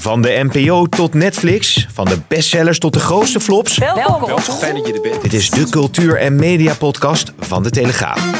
Van de NPO tot Netflix, van de bestsellers tot de grootste flops. Welkom. Fijn dat je er bent. Dit is de cultuur- en mediapodcast van de Telegraaf.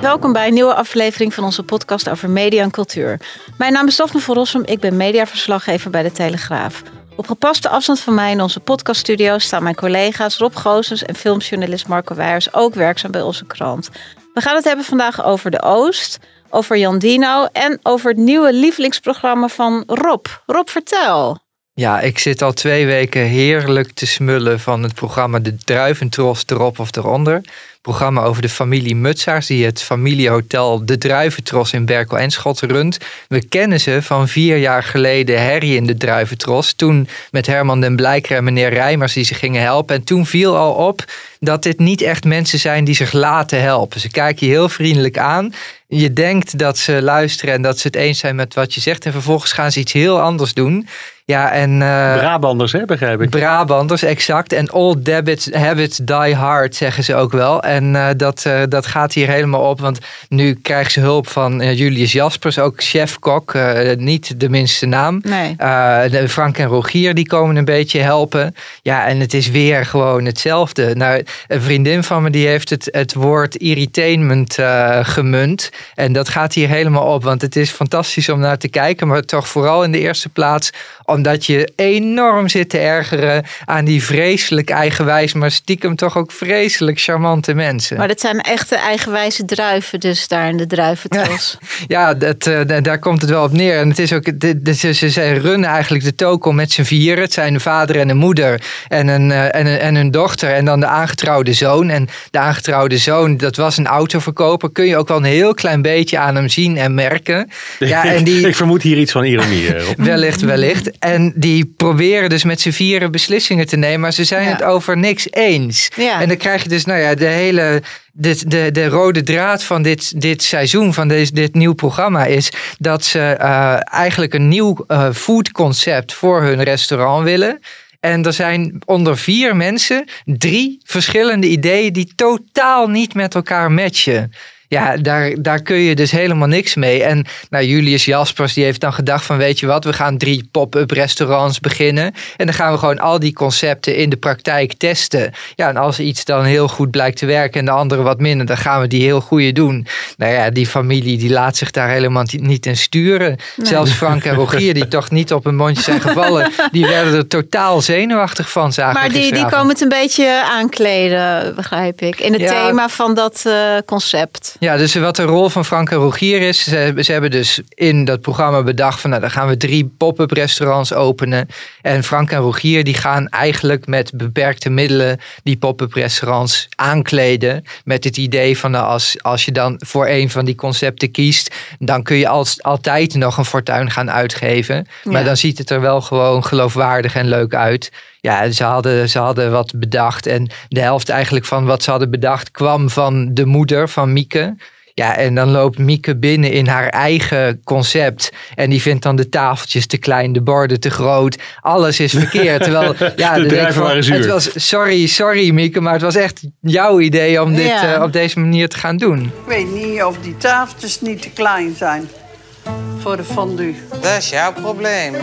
Welkom bij een nieuwe aflevering van onze podcast over media en cultuur. Mijn naam is Daphne van Rossum, ik ben mediaverslaggever bij de Telegraaf. Op gepaste afstand van mij in onze podcaststudio staan mijn collega's Rob Goosens en filmjournalist Marco Weijers, ook werkzaam bij onze krant. We gaan het hebben vandaag over de Oost, over Jan Dino en over het nieuwe lievelingsprogramma van Rob. Rob, vertel. Ja, ik zit al twee weken heerlijk te smullen van het programma De Druiventros erop of eronder. Programma over de familie Mutsaars die het familiehotel De Druiventros in Berkel en Schot runt. We kennen ze van vier jaar geleden Herrie in de Druiventros. Toen met Herman den Blijker en meneer Rijmers die ze gingen helpen. En toen viel al op dat dit niet echt mensen zijn die zich laten helpen. Ze kijken je heel vriendelijk aan. Je denkt dat ze luisteren en dat ze het eens zijn met wat je zegt. En vervolgens gaan ze iets heel anders doen. Ja, en, uh, Brabanders, hè, begrijp ik. Brabanders, exact. En old debits, habits die hard, zeggen ze ook wel. En uh, dat, uh, dat gaat hier helemaal op. Want nu krijgen ze hulp van Julius Jaspers, ook chef-kok. niet de minste naam. Nee. Frank en Rogier, die komen een beetje helpen. Ja, en het is weer gewoon hetzelfde. Nou, een vriendin van me, die heeft het, het woord irritainment gemunt. En dat gaat hier helemaal op. Want het is fantastisch om naar te kijken. Maar toch vooral in de eerste plaats omdat je enorm zit te ergeren aan die vreselijk eigenwijs, maar stiekem toch ook vreselijk charmante mensen. Maar dat zijn echte eigenwijze druiven, dus daar in de druiventros. Ja, dat, uh, daar komt het wel op neer. En het is ook, de, de, ze, ze runnen eigenlijk de toko met z'n vieren. Het zijn een vader en een moeder en een, uh, en, een, en een dochter en dan de aangetrouwde zoon. En de aangetrouwde zoon, dat was een autoverkoper. Kun je ook wel een heel klein beetje aan hem zien en merken. Ja, en die, ik vermoed hier iets van ironie. wellicht, wellicht. En die proberen dus met z'n vieren beslissingen te nemen, maar ze zijn ja. het over niks eens. Ja. En dan krijg je dus, nou ja, de hele. Dit, de, de rode draad van dit, dit seizoen, van deze, dit nieuw programma, is dat ze uh, eigenlijk een nieuw uh, foodconcept voor hun restaurant willen. En er zijn onder vier mensen drie verschillende ideeën die totaal niet met elkaar matchen. Ja, daar, daar kun je dus helemaal niks mee. En nou, Julius Jaspers die heeft dan gedacht van weet je wat, we gaan drie pop-up restaurants beginnen. En dan gaan we gewoon al die concepten in de praktijk testen. Ja, en als iets dan heel goed blijkt te werken en de andere wat minder, dan gaan we die heel goede doen. Nou ja, die familie die laat zich daar helemaal niet in sturen. Nee. Zelfs Frank en Rogier, die toch niet op een mondje zijn gevallen, die werden er totaal zenuwachtig van. Maar die, die komen het een beetje aankleden, begrijp ik. In het ja. thema van dat uh, concept. Ja, dus wat de rol van Frank en Rogier is, ze, ze, hebben dus in dat programma bedacht van nou, dan gaan we drie pop-up restaurants openen. En Frank en Rogier die gaan eigenlijk met beperkte middelen die pop-up restaurants aankleden. Met het idee van nou, als, als je dan voor een van die concepten kiest, dan kun je als, altijd nog een fortuin gaan uitgeven. Maar ja. dan ziet het er wel gewoon geloofwaardig en leuk uit. Ja, ze hadden, ze hadden wat bedacht. En de helft eigenlijk van wat ze hadden bedacht kwam van de moeder van Mieke. Ja, en dan loopt Mieke binnen in haar eigen concept. En die vindt dan de tafeltjes te klein, de borden te groot. Alles is verkeerd. Terwijl, ja, de van, het was, sorry, sorry Mieke, maar het was echt jouw idee om dit ja. uh, op deze manier te gaan doen. Ik weet niet of die tafeltjes niet te klein zijn voor de fondue. Dat is jouw probleem.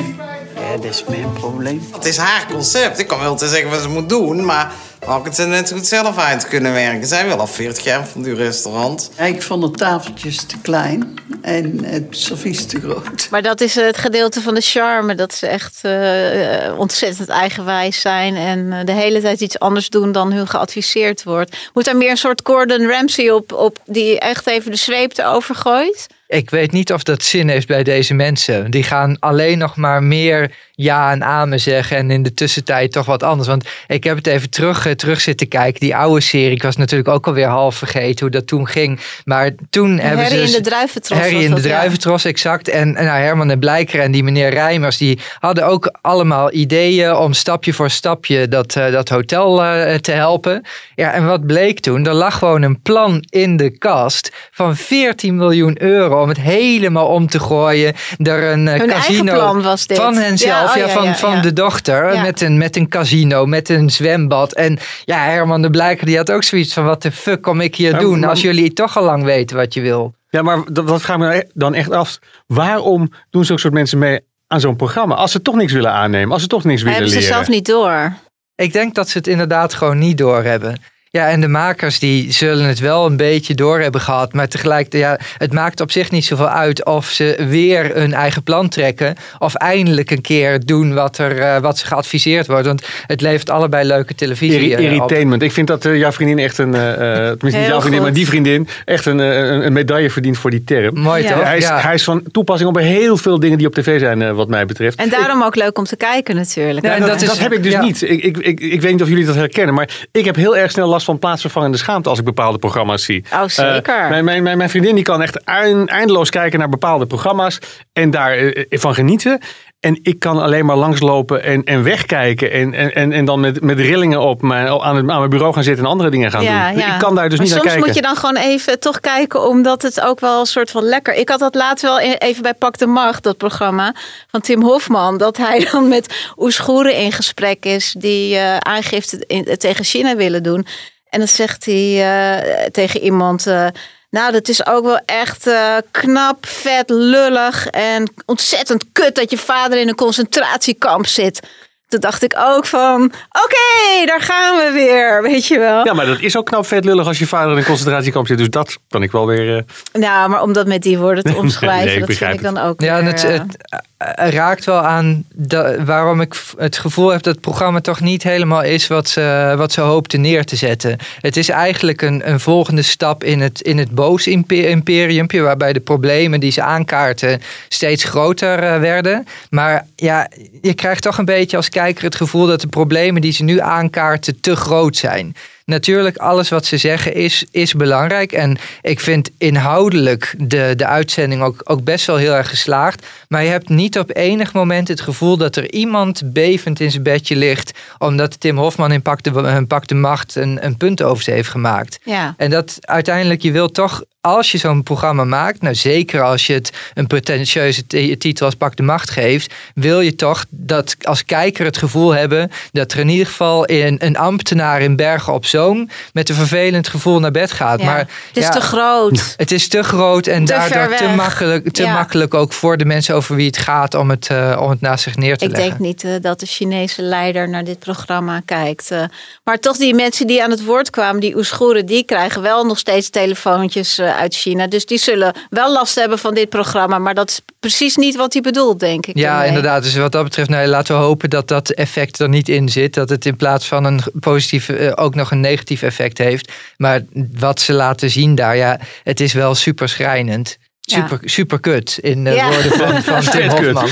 Ja, dat is mijn probleem. Het is haar concept. Ik kan wel te zeggen wat ze moet doen, maar had ik het er net goed zelf uit kunnen werken. Zij wil al 40 jaar van die restaurant. Ja, ik vond de tafeltjes te klein en het servies te groot. Maar dat is het gedeelte van de charme. Dat ze echt uh, ontzettend eigenwijs zijn. En de hele tijd iets anders doen dan hun geadviseerd wordt. Moet er meer een soort Gordon Ramsay op, op die echt even de zweep erover gooit? Ik weet niet of dat zin heeft bij deze mensen. Die gaan alleen nog maar meer ja en amen zeggen. En in de tussentijd toch wat anders. Want ik heb het even terug, eh, terug zitten kijken. Die oude serie. Ik was natuurlijk ook alweer half vergeten hoe dat toen ging. Maar toen hebben ze. Harry dus- in de druiventros. Harry in de ja. druiventros, exact. En, en nou, Herman en Blijker en die meneer Rijmers, die hadden ook allemaal ideeën om stapje voor stapje dat, eh, dat hotel eh, te helpen. Ja, en wat bleek toen? Er lag gewoon een plan in de kast van 14 miljoen euro om het helemaal om te gooien. Er een eh, casino plan was dit. van henzelf, Ja, oh, ja, van, ja, van ja. de dochter, Ja. met, een, met een casino, met een zwembad. En ja, Herman de Blijker die had ook zoiets van, wat de fuck kom ik hier Ja, doen maar- als jullie toch al lang weten wat je wil. Ja, maar dat, dat vraag ik me dan echt af. Waarom doen zulke soort mensen mee aan zo'n programma? Als ze toch niks willen aannemen, als ze toch niks willen Hebben ze leren. zelf niet door. Ik denk dat ze het inderdaad gewoon niet doorhebben. Ja, en de makers die zullen het wel een beetje door hebben gehad. Maar tegelijkertijd, ja, het maakt op zich niet zoveel uit of ze weer hun eigen plan trekken. Of eindelijk een keer doen wat, er, eh, wat ze geadviseerd wordt. Want het levert allebei leuke televisie Irri- eh, op. Irritainment. Ik vind dat eh, jouw vriendin echt een, eh, eh, tenminste niet jouw vriendin, goed. maar die vriendin, echt een, een, een medaille verdient voor die term. Mooi Ja. toch? hij, is, Ja. hij is van toepassing op heel veel dingen die op tv zijn, eh, wat mij betreft. En daarom ook leuk om te kijken natuurlijk. Ja, Ja, dat, dat is- dat heb ik dus ja. niet. Ik, ik, ik, ik weet niet of jullie dat herkennen, maar ik heb heel erg snel last van plaatsvervangende schaamte als ik bepaalde programma's zie. Oh, zeker. Eh, mijn, mijn, mijn, mijn vriendin die kan echt ein- eindeloos kijken naar bepaalde programma's en daarvan van genieten. En ik kan alleen maar langslopen en, en wegkijken. En, en, en, dan met, met rillingen op mijn, aan, het, aan mijn bureau gaan zitten en andere dingen gaan Ja, doen. ja. Ik kan daar dus maar niet soms naar kijken. moet je dan gewoon even toch kijken, omdat het ook wel een soort van lekker. Ik had dat laatst wel e- even bij Pak de Macht, dat programma van Tim Hofman, dat hij dan met Oesgoeren in gesprek is, die eh, aangifte in- tegen China willen doen. En dan zegt hij eh, tegen iemand. eh, nou, dat is ook wel echt eh, knap, vet, lullig en ontzettend kut dat je vader in een concentratiekamp zit. Toen dacht ik ook van, oké, daar gaan we weer, weet je wel. Ja, maar dat is ook knap vet lullig als je vader in een concentratiekamp zit. Dus dat kan ik wel weer... eh, Nou, maar om dat met die woorden te omschrijven, Nee, ik dat vind begrijp ik dan ook Ja, weer, het, het raakt wel aan waarom ik het gevoel heb dat het programma toch niet helemaal is wat ze, wat ze hoopten neer te zetten. Het is eigenlijk een, een volgende stap in het, in het boos-imperiumpje, waarbij de problemen die ze aankaarten steeds groter eh, werden. Maar ja, je krijgt toch een beetje als kijker het gevoel dat de problemen die ze nu aankaarten te groot zijn. Natuurlijk, alles wat ze zeggen is, is belangrijk. En ik vind inhoudelijk de, de uitzending ook, ook best wel heel erg geslaagd. Maar je hebt niet op enig moment het gevoel dat er iemand bevend in zijn bedje ligt. omdat Tim Hofman in Pak de, in Pak de Macht een, een punt over ze heeft gemaakt. ja. En dat uiteindelijk, je wilt toch, als je zo'n programma maakt, nou zeker als je het een pretentieuze titel als Pak de Macht geeft, wil je toch dat als kijker het gevoel hebben dat er in ieder geval een, een ambtenaar in Bergen op Zoom met een vervelend gevoel naar bed gaat. Ja. Maar het is ja, te groot. het is te groot en Te daardoor te makkelijk, te Ja. makkelijk ook voor de mensen over wie het gaat om het, eh, om het naast zich neer te Ik leggen. denk niet eh, dat de Chinese leider naar dit programma kijkt. eh. maar toch die mensen die aan het woord kwamen, die Oeigoeren, die krijgen wel nog steeds telefoontjes uit China. Dus die zullen wel last hebben van dit programma. Maar dat is precies niet wat hij bedoelt, denk ik. Ja, daarmee. inderdaad. Dus wat dat betreft, nou, laten we hopen dat dat effect er niet in zit. Dat het in plaats van een positief eh, ook nog een negatief effect heeft. Maar wat ze laten zien daar, ja, het is wel super schrijnend. Ja. Super, super kut in de Ja. woorden van, van Tim. Hofman.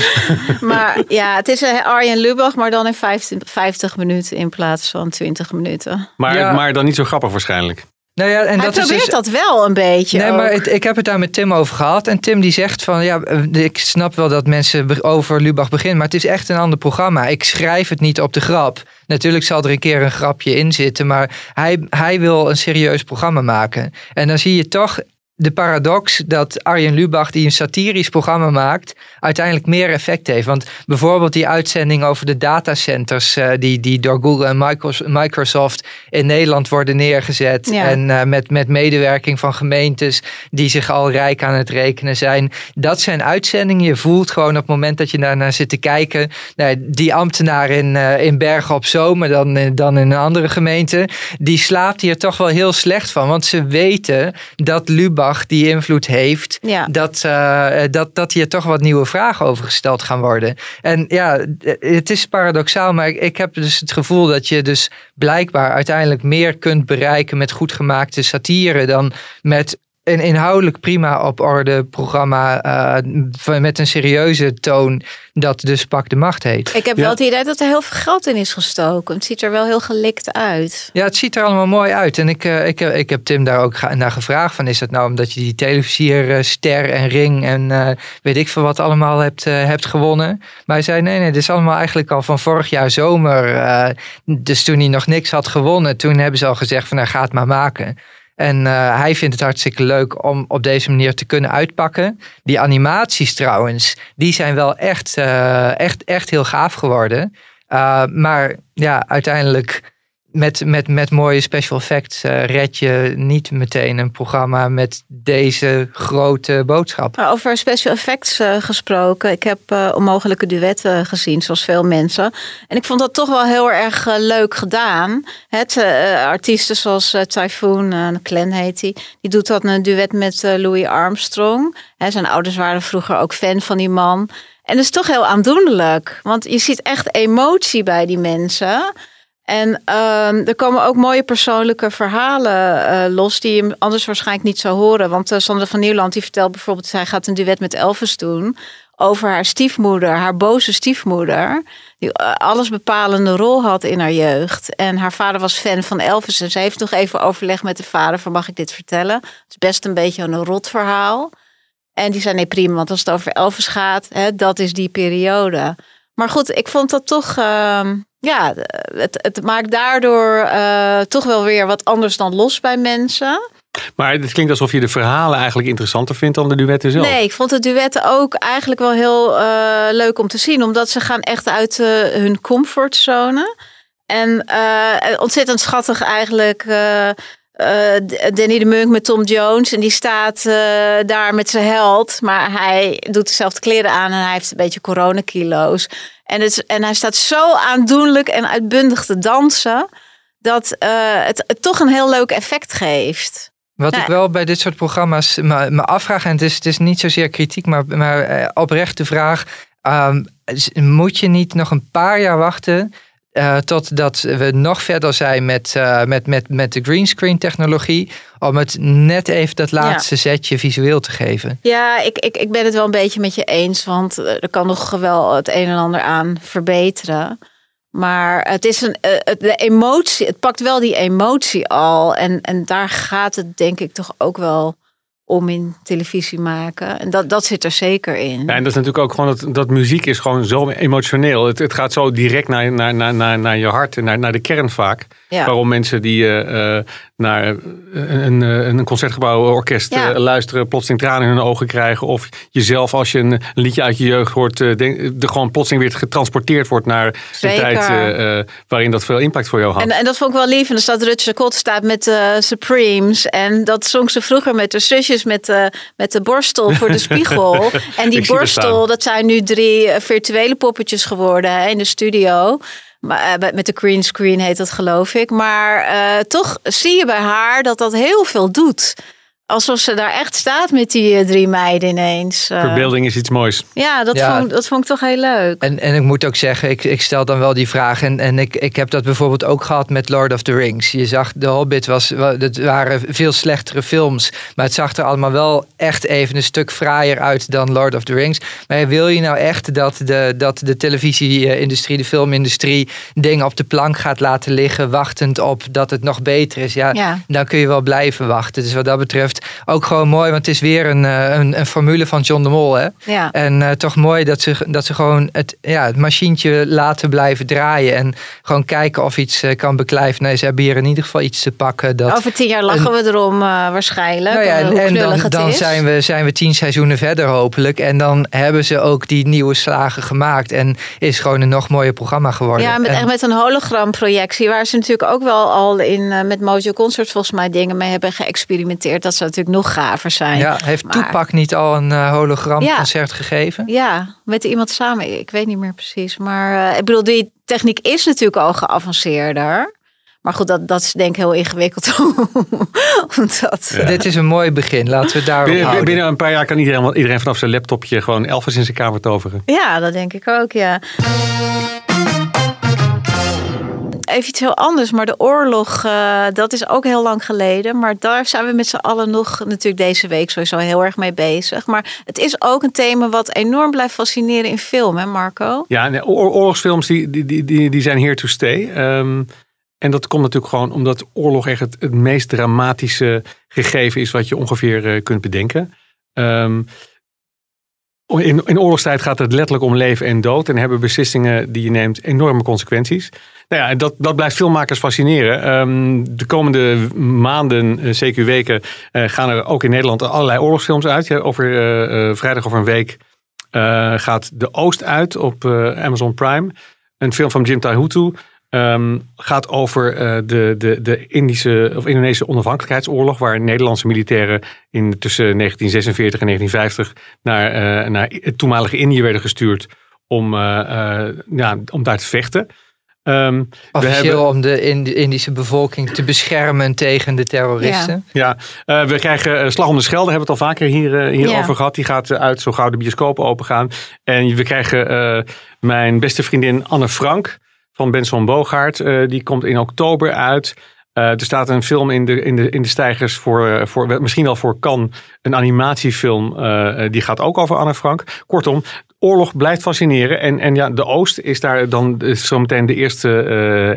Maar ja, het is eh, Arjen Lubach, maar dan in 15, 50 minuten in plaats van 20 minuten. maar, Ja. maar dan niet zo grappig waarschijnlijk. Nou ja, en Hij dat is probeert dus, dat wel een beetje. Nee, ook. maar het- ik heb het daar met Tim over gehad. En Tim die zegt van, ja, eh, ik snap wel dat mensen over Lubach beginnen. Maar het is echt een ander programma. Ik schrijf het niet op de grap. Natuurlijk zal er een keer een grapje in zitten. Maar hij, hij wil een serieus programma maken. En dan zie je toch de paradox dat Arjen Lubach, die een satirisch programma maakt, uiteindelijk meer effect heeft. Want bijvoorbeeld die uitzending over de datacenters eh, die, die door Google en Micros- Microsoft in Nederland worden neergezet. Ja. En eh, met, met medewerking van gemeentes die zich al rijk aan het rekenen zijn. Dat zijn uitzendingen. Je voelt gewoon op het moment dat je daarnaar zit te kijken. Nou, die ambtenaar in, eh, in Bergen op Zoom, maar dan, dan in een andere gemeente. Die slaapt hier toch wel heel slecht van. Want ze weten dat Lubach die invloed heeft. Ja. Dat, eh, dat, dat hier toch wat nieuwe vragen over gesteld gaan worden. En ja, het is paradoxaal, maar ik, ik heb dus het gevoel dat je dus blijkbaar uiteindelijk meer kunt bereiken met goed gemaakte satire dan met een inhoudelijk prima op orde programma uh, van- met een serieuze toon dat dus Pak de Macht heet. Ik heb Ja. wel het idee dat er heel veel geld in is gestoken. Het ziet er wel heel gelikt uit. Ja, het ziet er allemaal mooi uit. En ik, eh, ik, heb- ik heb Tim daar ook naar gevraagd van is dat nou omdat je die televisierster en ring en eh, weet ik veel wat allemaal hebt, eh, hebt gewonnen. Maar hij zei nee, nee, dit is allemaal eigenlijk al van vorig jaar zomer. eh, dus toen hij nog niks had gewonnen, toen hebben ze al gezegd van nou ga het maar maken. En eh, hij vindt het hartstikke leuk om op deze manier te kunnen uitpakken. Die animaties trouwens, die zijn wel echt, eh, echt, echt heel gaaf geworden. Uh, maar ja, uiteindelijk met, met, met mooie special effects uh, red je niet meteen een programma met deze grote boodschap. Maar over special effects uh, gesproken. Ik heb uh, onmogelijke duetten gezien, zoals veel mensen. En ik vond dat toch wel heel erg uh, leuk gedaan. Het, uh, artiesten zoals Typhoon, Clan heet hij. Die. die doet dat een duet met Louis Armstrong. Zijn ouders waren vroeger ook fan van die man. En dat is toch heel aandoenlijk. Want je ziet echt emotie bij die mensen. En uh, er komen ook mooie persoonlijke verhalen uh, los die je anders waarschijnlijk niet zou horen. Want uh, Sandra van Nieuwland die vertelt bijvoorbeeld, zij gaat een duet met Elvis doen over haar stiefmoeder, haar boze stiefmoeder, die uh, alles bepalende rol had in haar jeugd. En haar vader was fan van Elvis en ze heeft nog even overleg met de vader van mag ik dit vertellen? Het is best een beetje een rot verhaal. En die zei nee prima, want als het over Elvis gaat, hè, dat is die periode. Maar goed, ik vond dat toch ehm, ja, het, het maakt daardoor uh, toch wel weer wat anders dan los bij mensen. Maar het klinkt alsof je de verhalen eigenlijk interessanter vindt dan de duetten zelf. Nee, ik vond de duetten ook eigenlijk wel heel uh, leuk om te zien. Omdat ze gaan echt uit uh, hun comfortzone. En ontzettend schattig eigenlijk... Danny de Munk met Tom Jones. En die staat daar met zijn held. Maar hij doet dezelfde kleren aan en hij heeft een beetje coronakilo's. En, het, en hij staat zo aandoenlijk en uitbundig te dansen. Dat uh, het, het, toch een heel leuk effect geeft. Wat ik wel bij dit soort programma's me, me afvraag, en het is, het is niet zozeer kritiek, maar, maar uh, oprecht de vraag: um, moet je niet nog een paar jaar wachten uh, totdat we nog verder zijn met, uh, met, met, met de greenscreen technologie. Om het net even dat laatste ja. zetje visueel te geven. Ja, ik, ik, ik ben het wel een beetje met je eens. Want er kan nog wel het een en ander aan verbeteren. Maar het is een, uh, de emotie, het pakt wel die emotie al. En, en daar gaat het denk ik toch ook wel om in televisie maken. En dat, dat zit er zeker in. Ja, en dat is natuurlijk ook gewoon dat, dat muziek is gewoon zo emotioneel. Het, het gaat zo direct naar, naar, naar, naar je hart en naar, naar de kern vaak. Ja. Waarom mensen die uh, naar een, een concertgebouworkest ja. luisteren, plotseling tranen in hun ogen krijgen. Of jezelf, als je een, liedje uit je jeugd hoort, denk, er gewoon plotseling weer getransporteerd wordt naar Zeker. een tijd uh, waarin dat veel impact voor jou had. En, en dat vond ik wel lief. En dan staat Rutger Kot staat met de Supremes. En dat zong ze vroeger met de zusjes met de, met de borstel voor de spiegel. en die borstel, dat zijn nu drie virtuele poppetjes geworden hè, in de studio. Uh, met de green screen heet dat geloof ik. Maar uh, toch zie je bij haar dat dat heel veel doet. Alsof ze daar echt staat met die uh, drie meiden ineens. Verbeelding is iets moois. Ja, dat, ja. Vond, dat vond ik toch heel leuk. En, en ik moet ook zeggen, ik, ik stel dan wel die vraag. En, en ik, ik heb dat bijvoorbeeld ook gehad met Lord of the Rings. Je zag, The Hobbit was, het waren veel slechtere films. Maar het zag er allemaal wel echt even een stuk fraaier uit dan Lord of the Rings. Maar wil je nou echt dat de, dat de televisie-industrie, de filmindustrie... dingen op de plank gaat laten liggen, wachtend op dat het nog beter is? Ja, ja. dan kun je wel blijven wachten. Dus wat dat betreft ook gewoon mooi, want het is weer een, een, een formule van John de Mol. Hè? Ja. En uh, toch mooi dat ze, dat ze gewoon het, ja, het machientje laten blijven draaien. En gewoon kijken of iets uh, kan beklijven. Nee, ze hebben hier in ieder geval iets te pakken. Dat Over tien jaar lachen een, we erom uh, waarschijnlijk. Nou ja, en, en dan, dan zijn, we, zijn we tien seizoenen verder hopelijk. En dan hebben ze ook die nieuwe slagen gemaakt. En is gewoon een nog mooier programma geworden. Ja, met, en, echt met een hologramprojectie. Waar ze natuurlijk ook wel al in met Mojo Concert volgens mij dingen mee hebben geëxperimenteerd. Dat ze natuurlijk nog gaver zijn. Ja, heeft maar... Toepak niet al een uh, hologramconcert ja. gegeven? Ja, met iemand samen. Ik weet niet meer precies. Maar uh, ik bedoel, die techniek is natuurlijk al geavanceerder. Maar goed, dat, dat is denk ik heel ingewikkeld. Omdat, ja. Dit is een mooi begin. Laten we daarop binnen, houden. binnen een paar jaar kan iedereen, iedereen vanaf zijn laptopje gewoon Elvis in zijn kamer toveren. Ja, dat denk ik ook, ja. Even iets heel anders. Maar de oorlog, uh, dat is ook heel lang geleden. Maar daar zijn we met z'n allen nog natuurlijk deze week sowieso heel erg mee bezig. Maar het is ook een thema wat enorm blijft fascineren in film, hè Marco? Ja, nee, oorlogsfilms die, die, die, die zijn here to stay. Um, en dat komt natuurlijk gewoon omdat oorlog echt het, meest dramatische gegeven is wat je ongeveer uh, kunt bedenken. Um, in, in oorlogstijd gaat het letterlijk om leven en dood. En hebben beslissingen die je neemt enorme consequenties. Nou ja, dat, dat blijft filmmakers fascineren. Um, de komende maanden, uh, zeker weken, uh, gaan er ook in Nederland allerlei oorlogsfilms uit. Ja, over uh, vrijdag over een week gaat De Oost uit op Amazon Prime. Een film van Jim Taihutu. Um, gaat over de, de, de Indische of Indonesische onafhankelijkheidsoorlog, waar Nederlandse militairen in, tussen 1946 en 1950 naar, naar het toenmalige Indië werden gestuurd om, ja, om daar te vechten. Um, Officieel hebben, om de Indische bevolking te beschermen tegen de terroristen. Ja, ja. we krijgen Slag om de Schelde, hebben we het al vaker hier, hierover ja. gehad. Die gaat uit zo gauw de bioscopen open gaan. En we krijgen mijn beste vriendin Anne Frank van Benson Bogaert. Uh, die komt in oktober uit. Uh, er staat een film in de, in de, in de stijgers voor, uh, voor misschien wel voor Cannes. Een animatiefilm. Uh, die gaat ook over Anne Frank. Kortom, oorlog blijft fascineren. En, en ja, de Oost is daar dan zometeen de eerste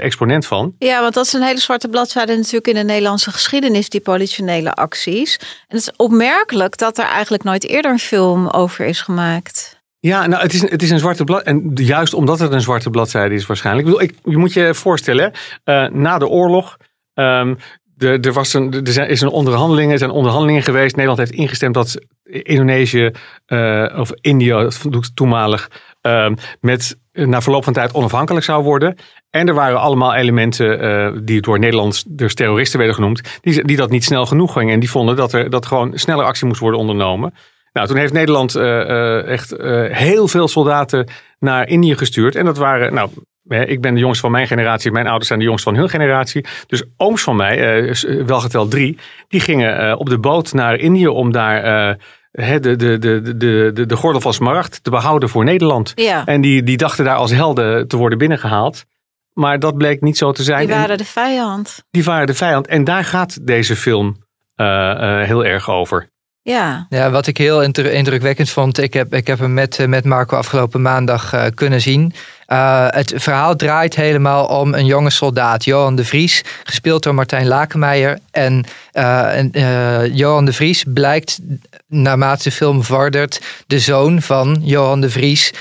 exponent van. Ja, want dat is een hele zwarte bladzijde natuurlijk in de Nederlandse geschiedenis, die politionele acties. En het is opmerkelijk dat er eigenlijk nooit eerder een film over is gemaakt. Ja, nou, het is, het is een zwarte blad. En juist omdat het een zwarte bladzijde is, waarschijnlijk. Ik bedoel, ik, je moet je voorstellen, uh, na de oorlog. Um, de, er, was een, er is een onderhandelingen, er zijn onderhandelingen geweest. Nederland heeft ingestemd dat Indonesië, uh, of India toenmalig, uh, met na verloop van tijd onafhankelijk zou worden. En er waren allemaal elementen uh, die door Nederlands dus terroristen werden genoemd, die, die dat niet snel genoeg gingen. En die vonden dat er dat gewoon sneller actie moest worden ondernomen. Nou, toen heeft Nederland uh, echt heel veel soldaten naar Indië gestuurd. En dat waren, nou, ik ben de jongste van mijn generatie, mijn ouders zijn de jongste van hun generatie. Dus ooms van mij, wel geteld drie, die gingen op de boot naar Indië om daar de, de, de, de, de, de gordel van Smaragd te behouden voor Nederland. Ja. En die, die dachten daar als helden te worden binnengehaald. Maar dat bleek niet zo te zijn. Die waren de vijand. Die waren de vijand. En daar gaat deze film heel erg over. Ja. ja, wat ik heel indrukwekkend vond, ik heb, ik heb hem met, eh, met Marco afgelopen maandag uh, kunnen zien. Uh, het verhaal draait helemaal om een jonge soldaat, Johan de Vries, gespeeld door Martijn Lakenmeijer. En uh, Johan de Vries blijkt, naarmate de film vordert, de zoon van Johan de Vries,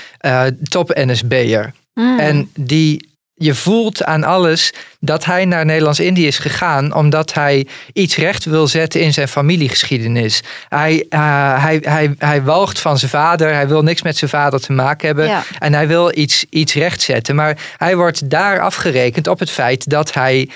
top-NSB'er. Mm. En die je voelt aan alles dat hij naar Nederlands-Indië is gegaan omdat hij iets recht wil zetten in zijn familiegeschiedenis. Hij, uh, hij, hij, hij walgt van zijn vader, hij wil niks met zijn vader te maken hebben ja. en hij wil iets, iets rechtzetten. Maar hij wordt daar afgerekend op het feit dat hij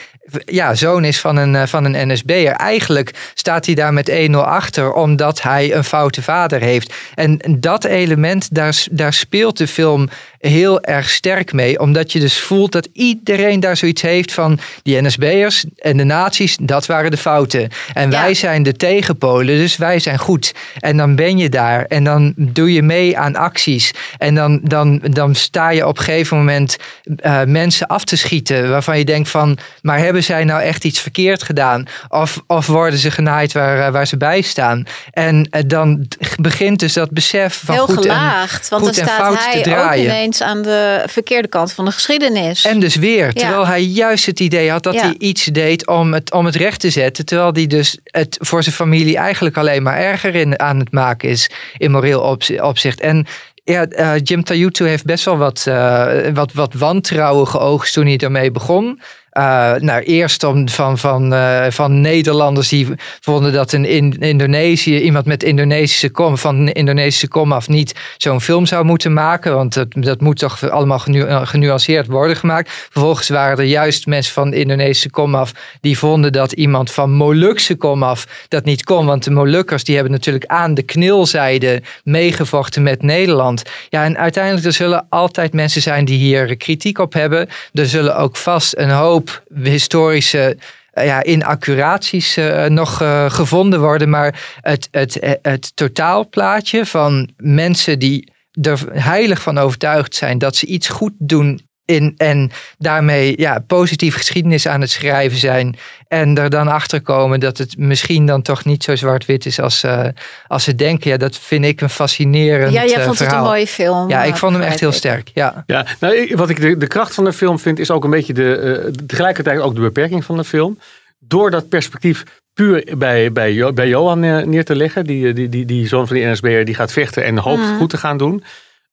ja, zoon is van een, van een NSB'er. Eigenlijk staat hij daar met 1-0 achter omdat hij een foute vader heeft. En dat element, daar, daar speelt de film heel erg sterk mee. Omdat je dus voelt dat iedereen daar zoiets heeft van die NSB'ers en de nazi's, dat waren de fouten. En wij zijn de tegenpolen, dus wij zijn goed. En dan ben je daar en dan doe je mee aan acties. En dan, dan, dan sta je op een gegeven moment uh, mensen af te schieten waarvan je denkt van, maar hebben zij nou echt iets verkeerd gedaan? Of, of worden ze genaaid waar, uh, waar ze bij staan? En uh, dan begint dus dat besef van heel goed gelaagd, en, want goed dan en staat fout hij te draaien. Aan de verkeerde kant van de geschiedenis. En dus weer, terwijl Ja. hij juist het idee had dat Ja. hij iets deed om het, om het recht te zetten. Terwijl hij dus het voor zijn familie eigenlijk alleen maar erger in, aan het maken is in moreel opzi- opzicht. En ja, eh, Jim Tayutu heeft best wel wat, eh, wat, wat wantrouwen geoogst toen hij ermee begon. Eh, nou, eerst om, van, van, eh, van Nederlanders die vonden dat een in Indonesië, iemand met Indonesische kom, van Indonesische komaf niet zo'n film zou moeten maken. Want dat, moet toch allemaal eh, genuanceerd worden gemaakt. Vervolgens waren er juist mensen van Indonesische komaf die vonden dat iemand van Molukse komaf dat niet kon. Want de Molukkers die hebben natuurlijk aan de knilzijde meegevochten met Nederland. Ja, en uiteindelijk er zullen altijd mensen zijn die hier kritiek op hebben. Er zullen ook vast een hoop historische eh, ja, inaccuraties eh, nog eh, gevonden worden. Maar het, het, het totaalplaatje van mensen die er heilig van overtuigd zijn dat ze iets goed doen in, en daarmee ja, positief geschiedenis aan het schrijven zijn. En er dan achter komen dat het misschien dan toch niet zo zwart-wit is als, uh, als ze denken. Ja, dat vind ik een fascinerend Ja, jij uh, vond verhaal. het een mooie film. Ja, ik eh, vond hem echt heel sterk. Ja. Ja, nou, ik- wat ik de, de kracht van de film vind, is ook een beetje de, eh, tegelijkertijd ook de beperking van de film. Door dat perspectief puur bij, bij, bij Johan eh, neer te leggen, die, die, die, die zoon van die NSB'er die gaat vechten en hoopt Mhm. goed te gaan doen,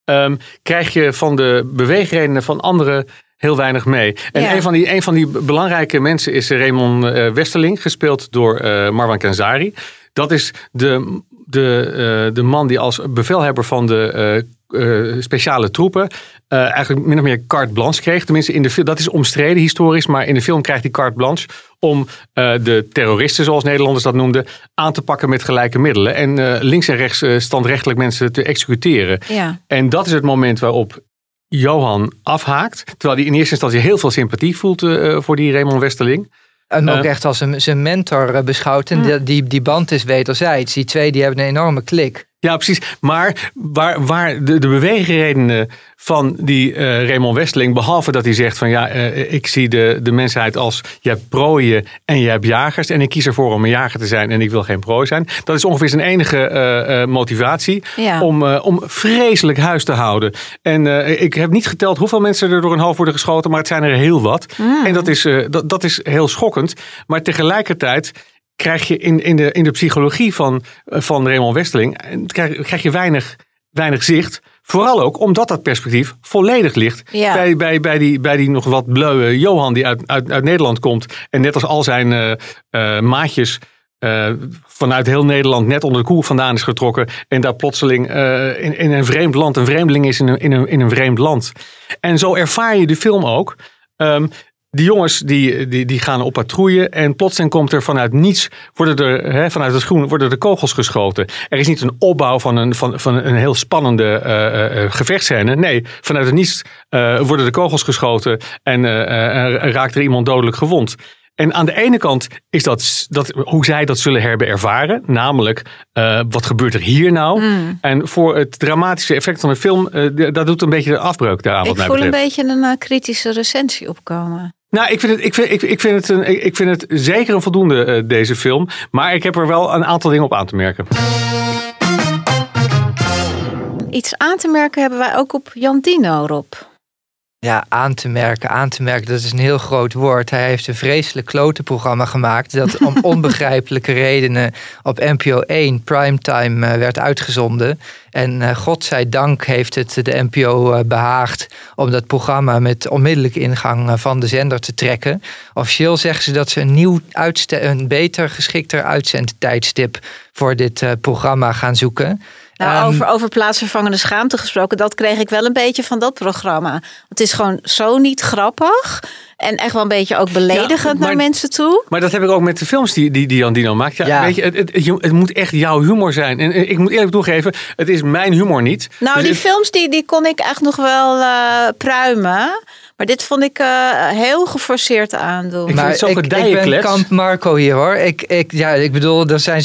ehm, krijg je van de beweegredenen van anderen heel weinig mee. En Ja. een, van die, een van die belangrijke mensen is Raymond eh, Westerling, gespeeld door eh, Marwan Kenzari. Dat is de, de, eh, de man die als bevelhebber van de eh, speciale troepen eh, eigenlijk min of meer carte blanche kreeg. Tenminste, in de, dat is omstreden historisch, maar in de film krijgt hij carte blanche om eh, de terroristen, zoals Nederlanders dat noemden, aan te pakken met gelijke middelen. En eh, links en rechts eh, standrechtelijk mensen te executeren. Ja. En dat is het moment waarop Johan afhaakt. Terwijl hij in eerste instantie heel veel sympathie voelt eh, voor die Raymond Westerling. En ook echt als een, zijn mentor beschouwt. En die, die, die band is wederzijds. Die twee die hebben een enorme klik. Ja, precies. Maar waar, waar de, de beweegredenen van die eh Raymond Westeling, behalve dat hij zegt van ja, eh, ik zie de, de mensheid als je hebt prooien en je hebt jagers en ik kies ervoor om een jager te zijn en ik wil geen prooi zijn. Dat is ongeveer zijn enige eh, motivatie Ja. om, om vreselijk huis te houden. En ik heb niet geteld hoeveel mensen er door een hoofd worden geschoten, maar het zijn er heel wat. En dat is, dat, dat is heel schokkend. Maar tegelijkertijd krijg je in, in, de, in de psychologie van, eh, van Raymond Westeling eh, krijg, krijg je weinig, weinig zicht. Vooral ook omdat dat perspectief volledig ligt Ja. bij, bij, bij, die, bij die nog wat bleuwe Johan die uit, uit, uit Nederland komt. En net als al zijn eh, maatjes vanuit heel Nederland net onder de koe vandaan is getrokken. En daar plotseling in, in een vreemd land, een vreemdeling is in een, in, een, in een vreemd land. En zo ervaar je de film ook. Ehm, die jongens die, die, die gaan op patrouille en plotseling komt er vanuit niets, worden er, hè, vanuit het groen, worden er kogels geschoten. Er is niet een opbouw van een, van, van een heel spannende eh uh, gevechtscène. Nee, vanuit het niets eh, worden de kogels geschoten en eh, eh, raakt er iemand dodelijk gewond. En aan de ene kant is dat, dat hoe zij dat zullen hebben ervaren. Namelijk, uh, wat gebeurt er hier nou? Mm. En voor het dramatische effect van de film, uh, dat doet een beetje de afbreuk daaraan. Ik wat mij voel betreft. een beetje een uh, kritische recensie opkomen. Nou, ik vind het, ik vind, ik, ik vind het, een, ik vind het zeker een voldoende, uh, deze film. Maar ik heb er wel een aantal dingen op aan te merken. Iets aan te merken hebben wij ook op Jan Dino, Rob. Ja, aan te merken, aan te merken, dat is een heel groot woord. Hij heeft een vreselijk klote programma gemaakt dat om onbegrijpelijke redenen op NPO 1 primetime uh, werd uitgezonden. En uh, godzijdank heeft het de NPO uh, behaagd om dat programma met onmiddellijke ingang van de zender te trekken. Officieel zeggen ze dat ze een nieuw, een beter geschikter uitzendtijdstip voor dit programma gaan zoeken. Nou, um, over, over plaatsvervangende schaamte gesproken, dat kreeg ik wel een beetje van dat programma. Het is gewoon zo niet grappig. En echt wel een beetje ook beledigend ja, maar, naar mensen toe. Maar dat heb ik ook met de films die, die, die Jan Dino maakt. Ja, ja. Weet je, het, het, het, het, moet echt jouw humor zijn. En ik moet eerlijk toegeven, het is mijn humor niet. Nou, dus die films die, die kon ik echt nog wel uh, pruimen. Maar dit vond ik uh, heel geforceerd aandoen. Ik maar vind het ik, ik ben kamp Marco hier hoor. Ik, ik, ja, ik bedoel, er zijn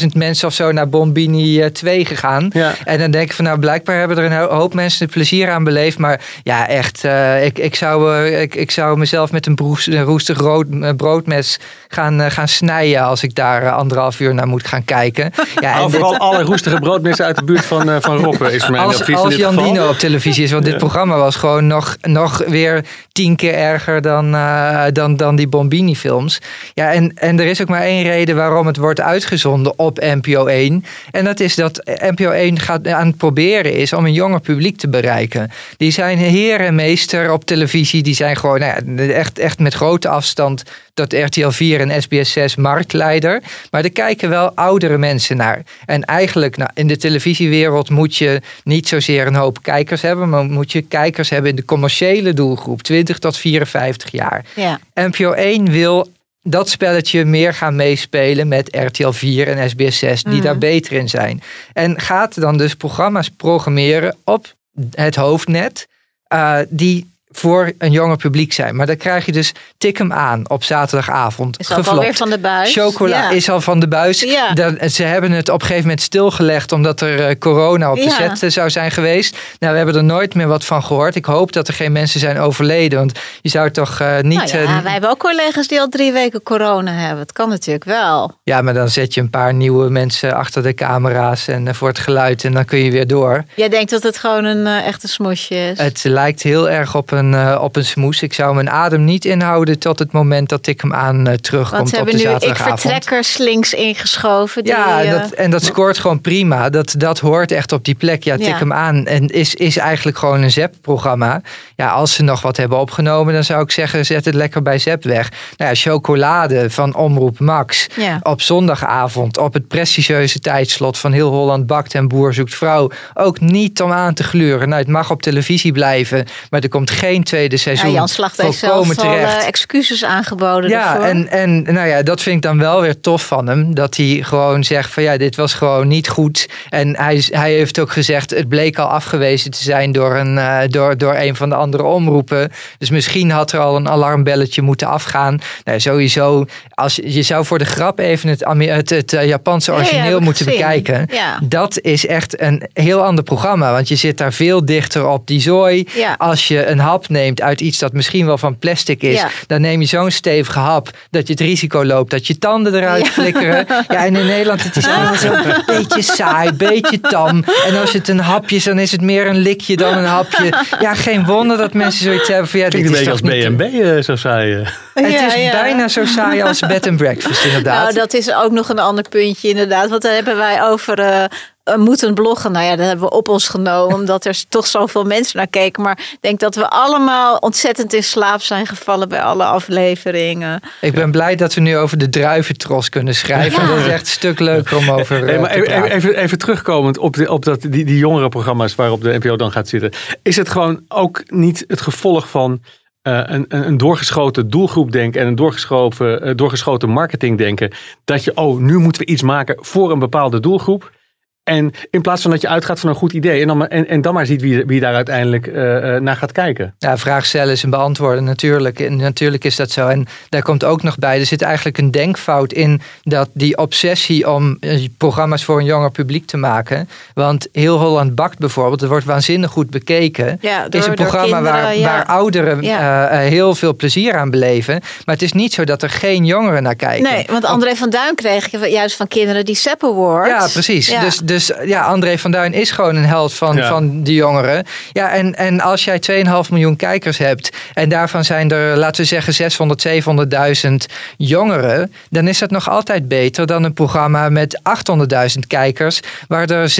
600.000 mensen of zo naar Bombini uh, 2 gegaan. Ja. En dan denk ik van nou, blijkbaar hebben er een hoop mensen het plezier aan beleefd. Maar ja, echt, uh, ik, ik, zou, ik, ik zou mezelf met een, broes, een roestig rood, broodmes gaan, gaan snijden als ik daar anderhalf uur naar moet gaan kijken. Ja, en vooral dit... alle roestige broodmessen uit de buurt van, van Roppen is mijn als, advies Als in Jan geval. Dino op televisie is, want dit programma was gewoon nog, nog weer tien keer erger dan, uh, dan, dan die Bombini-films. Ja, en, en er is ook maar één reden waarom het wordt uitgezonden op NPO 1. En dat is dat NPO 1 gaat aan het proberen is om een jonger publiek te bereiken. Die zijn heer en meester op televisie. Die zijn gewoon nou ja, echt, echt met grote afstand tot RTL 4 en SBS 6 marktleider. Maar er kijken wel oudere mensen naar. En eigenlijk nou, in de televisiewereld moet je niet zozeer een hoop kijkers hebben, maar moet je kijkers hebben in de commerciële doelgroep, 20 tot 54 jaar. Ja. NPO 1 wil dat spelletje meer gaan meespelen met RTL 4 en SBS 6, die mm. daar beter in zijn. En gaat dan dus programma's programmeren op het hoofdnet, uh, die voor een jonger publiek zijn. Maar dan krijg je dus tik hem aan op zaterdagavond. Is al van de buis. Chocola Ja. is al van de buis. Ja. Dat- ze hebben het op een gegeven moment stilgelegd omdat er eh, corona op de Ja. set eh, zou zijn geweest. Nou, we hebben er nooit meer wat van gehoord. Ik hoop dat er geen mensen zijn overleden. Want je zou toch eh, niet. Nou ja, eh, wij hebben ook collega's die al drie weken corona hebben. Het kan natuurlijk wel. ja, maar dan zet je een paar nieuwe mensen achter de camera's en eh, voor het geluid en dan kun je weer door. Jij denkt dat het gewoon een eh, echte smoesje is. Het lijkt heel erg op een, eh, op een smoes. Ik zou mijn adem niet inhouden tot het moment dat ik hem aan eh, terugkomt Want ze op de hebben nu ik zaterdagavond. vertrekkers links ingeschoven. Die, Ja, eh, dat, en dat scoort gewoon prima. Dat, dat hoort echt op die plek. Ja, tik Ja. hem aan. En is, is eigenlijk gewoon een ZEP-programma. Ja, als ze nog wat hebben opgenomen, dan zou ik zeggen, zet het lekker bij ZEP weg. Nou ja, chocolade van Omroep Max. Ja. Op zondagavond, op het prestigieuze tijdslot van Heel Holland Bakt en Boer Zoekt Vrouw. Ook niet om aan te gluren. Nou, het mag op televisie blijven, maar er komt geen tweede ja, seizoen. Jan Slacht heeft zelf al eh, excuses aangeboden Ja, daarvoor. en, en nou ja, dat vind ik dan wel weer tof van hem. Dat hij gewoon zegt van ja, dit was gewoon niet goed. En hij, hij heeft ook gezegd, het bleek al afgewezen te zijn door een, eh, door, door een van de andere omroepen. Dus misschien had er al een alarmbelletje moeten afgaan. Nou, sowieso, als, je zou voor de grap even het, het, het eh, Japanse Ja, ja, origineel moeten gezien. bekijken. Ja. Dat is echt een heel ander programma. Want je zit daar veel dichter op die zooi. Ja. Als je een hap neemt uit iets dat misschien wel van plastic is, Ja. dan neem je zo'n stevige hap dat je het risico loopt dat je tanden eruit Ja. flikkeren. Ja, en in Nederland het is allemaal zo een beetje saai, beetje tam. En als het een hapje is, dan is het meer een likje dan een hapje. Ja, geen wonder dat mensen zoiets hebben van ja, dit Klinkt een is beetje als toch niet... B&B, eh, zo saai. Het is ja. bijna zo saai als bed and breakfast inderdaad. Nou, dat is ook nog een ander puntje inderdaad. Want daar hebben wij over eh, eh, moeten bloggen. Nou ja, dat hebben we op ons genomen. omdat er toch zoveel mensen naar keken. Maar ik denk dat we allemaal ontzettend in slaap zijn gevallen bij alle afleveringen. Ik ben blij dat we nu over de druiventros kunnen schrijven. Ja. Dat is echt een stuk leuker om over Hey, eh, maar te even, even, even terugkomend op, de, op dat, die, die jongere programma's waarop de NPO dan gaat zitten. Is het gewoon ook niet het gevolg van eh, een, een, doorgeschoten doelgroep denken en een doorgeschoten, eh, doorgeschoten marketing denken? Dat je, oh, nu moeten we iets maken voor een bepaalde doelgroep. En in plaats van dat je uitgaat van een goed idee en dan maar, en, en dan maar ziet wie, wie daar uiteindelijk eh, eh, naar gaat kijken. Ja, vraag stellen is een beantwoorden. Natuurlijk, En natuurlijk is dat zo. En daar komt ook nog bij, er zit eigenlijk een denkfout in dat die obsessie om eh, programma's voor een jonger publiek te maken. Want Heel Holland Bakt bijvoorbeeld, dat wordt waanzinnig goed bekeken. Ja, is door- een door programma waar, ja. waar ouderen Ja. heel veel plezier aan beleven. Maar het is niet zo dat er geen jongeren naar kijken. Nee, want André van Duin kreeg je juist van kinderen die Sepp Award. Ja, precies. Ja. Dus, dus ja, André van Duin is gewoon een held van, Ja. van die jongeren. Ja, en, en als jij 2,5 miljoen kijkers hebt en daarvan zijn er, laten we zeggen, 600, 700.000 jongeren, dan is dat nog altijd beter dan een programma met 800.000 kijkers, waar er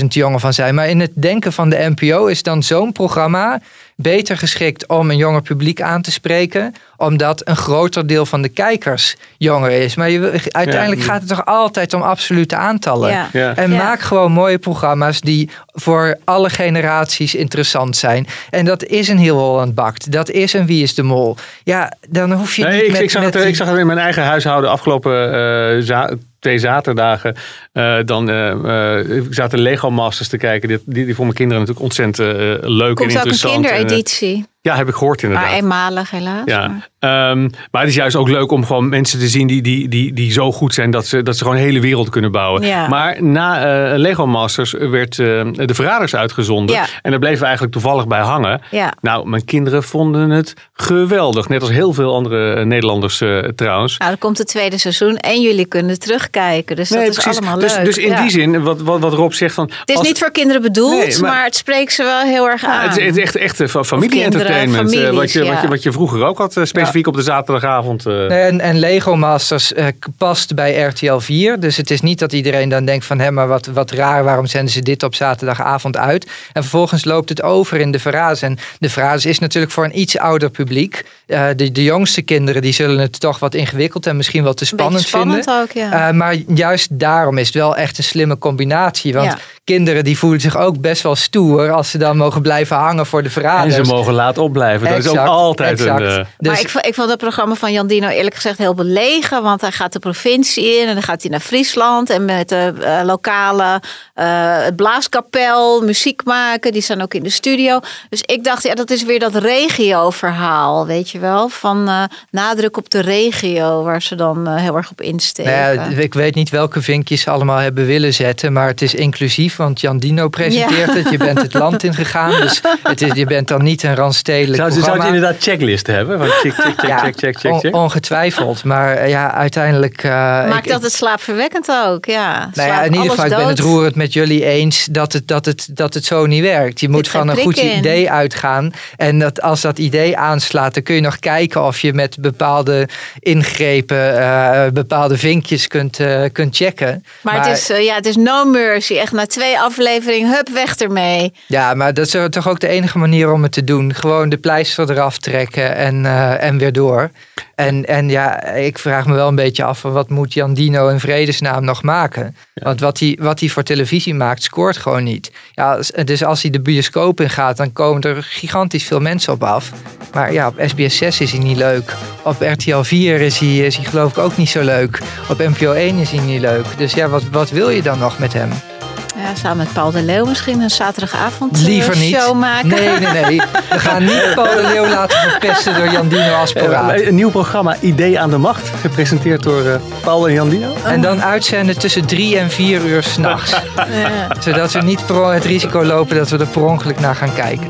600.000 jongeren van zijn. Maar in het denken van de NPO is dan zo'n programma beter geschikt om een jonger publiek aan te spreken, omdat een groter deel van de kijkers jonger is. Maar je, uiteindelijk Ja. gaat het toch altijd om absolute aantallen. Ja. Ja. En Ja. maak gewoon mooie programma's die voor alle generaties interessant zijn. En dat is een heel Holland Bakt. Dat is een Wie is de Mol. Ja, dan hoef je Nee, niet ik, met... ik, zag met het, ik zag het in mijn eigen huishouden afgelopen eh, za- twee zaterdagen. Eh, dan eh, eh, ik zat de Lego Masters te kijken. Die, die, die voor mijn kinderen natuurlijk ontzettend leuk en Komt ook een interessant. En, kindereditie. ja, heb ik gehoord inderdaad. Maar eenmalig helaas. Ja, Maar- ehm, maar het is juist ook leuk om gewoon mensen te zien die, die, die, die zo goed zijn dat ze, dat ze gewoon een hele wereld kunnen bouwen. Ja. Maar na Lego Masters werd De Verraders uitgezonden. Ja. En daar bleven we eigenlijk toevallig bij hangen. Ja. Nou, mijn kinderen vonden het geweldig. Net als heel veel andere Nederlanders trouwens. Nou, dan komt het tweede seizoen en jullie kunnen terugkijken. Dus dat is allemaal dus, dus in Ja. die zin, wat, wat, wat Rob zegt van... Het is als- niet voor kinderen bedoeld, Nee, maar... maar- het spreekt ze wel heel erg aan. Ja, het is het is echt, echt fa- familie-entertainment. eh, wat, je, wat, je, wat je vroeger ook had, eh, specifiek op de zaterdagavond. eh. Nee, En, en Lego Masters eh, past bij RTL 4. Dus het is niet dat iedereen dan denkt van... hé, maar wat, wat raar, waarom zenden ze dit op zaterdagavond uit? En vervolgens loopt het over in de Verraas. En de Verraas is natuurlijk voor een iets ouder publiek. Eh, de, de jongste kinderen die zullen het toch wat ingewikkeld... en misschien wel te spannend, spannend vinden. ook, ja. Eh, maar juist daarom is het wel echt een slimme combinatie. Want Ja. Kinderen die voelen zich ook best wel stoer als ze dan mogen blijven hangen voor de En verraders. ze mogen laat opblijven. Dat is ook altijd exact. een... eh, Dus maar ik, vond- ik vond het programma van Jan Dino eerlijk gezegd heel belegen. Want hij gaat de provincie in en dan gaat hij naar Friesland. En met de eh, lokale eh, het blaaskapel, muziek maken. Die staan ook in de studio. Dus ik dacht, ja, dat is weer dat regio-verhaal, weet je wel. Van eh, nadruk op de regio, waar ze dan heel erg op insteken. Nou ja, ik weet niet welke vinkjes ze allemaal hebben willen zetten, maar het is inclusief, want Jan Dino presenteert Ja. het. Je bent het land ingegaan, dus het is, je bent dan niet een randstedelijk Zou, zou programma. je inderdaad checklisten hebben? Van check, check, check, Ja, check, check, check, on- check. ongetwijfd, maar eh, ja, uiteindelijk... eh, Maakt ik- dat het slaapverwekkend ook, ja. Nou ja, in ieder geval, ik ben het roerend met jullie eens dat het, dat het, dat het zo niet werkt. Je moet van een goed in. idee uitgaan. En dat, als dat idee aanslaat, dan kun je nog kijken of je met bepaalde ingrepen eh, bepaalde vinkjes kunt, eh, kunt checken. Maar, het, is, ja, het is no mercy. Echt na twee afleveringen, hup, weg ermee. Ja, maar dat is toch ook de enige manier om het te doen. Gewoon de pleister eraf trekken en, eh, en weer door. En, en ja, ik vraag me wel een beetje af van wat moet Jan Dino in vredesnaam nog maken? Want wat hij, wat hij voor televisie maakt, scoort gewoon niet. Ja, dus als hij de bioscoop in gaat, dan komen er gigantisch veel mensen op af. Maar ja, op SBS 6 is hij niet leuk. Op RTL 4 is hij, is hij geloof ik ook niet zo leuk. Op NPO 1 is hij niet leuk. Dus ja, wat, wat wil je dan nog met hem? Ja, samen met Paul de Leeuw misschien een zaterdagavond eh, Liever niet. show maken. Nee, nee, nee. We gaan niet Paul de Leeuw laten verpesten door Jan Dino als Eh, paraat. een nieuw programma, Idee aan de Macht. Gepresenteerd door eh, Paul en Jan Dino. En dan uitzenden tussen drie en vier uur s'nachts. Ja. Zodat we niet per- het risico lopen dat we er per ongeluk naar gaan kijken.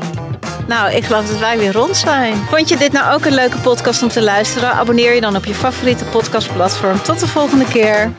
Nou, ik geloof dat wij weer rond zijn. Vond je dit nou ook een leuke podcast om te luisteren? Abonneer je dan op je favoriete podcastplatform. Tot de volgende keer.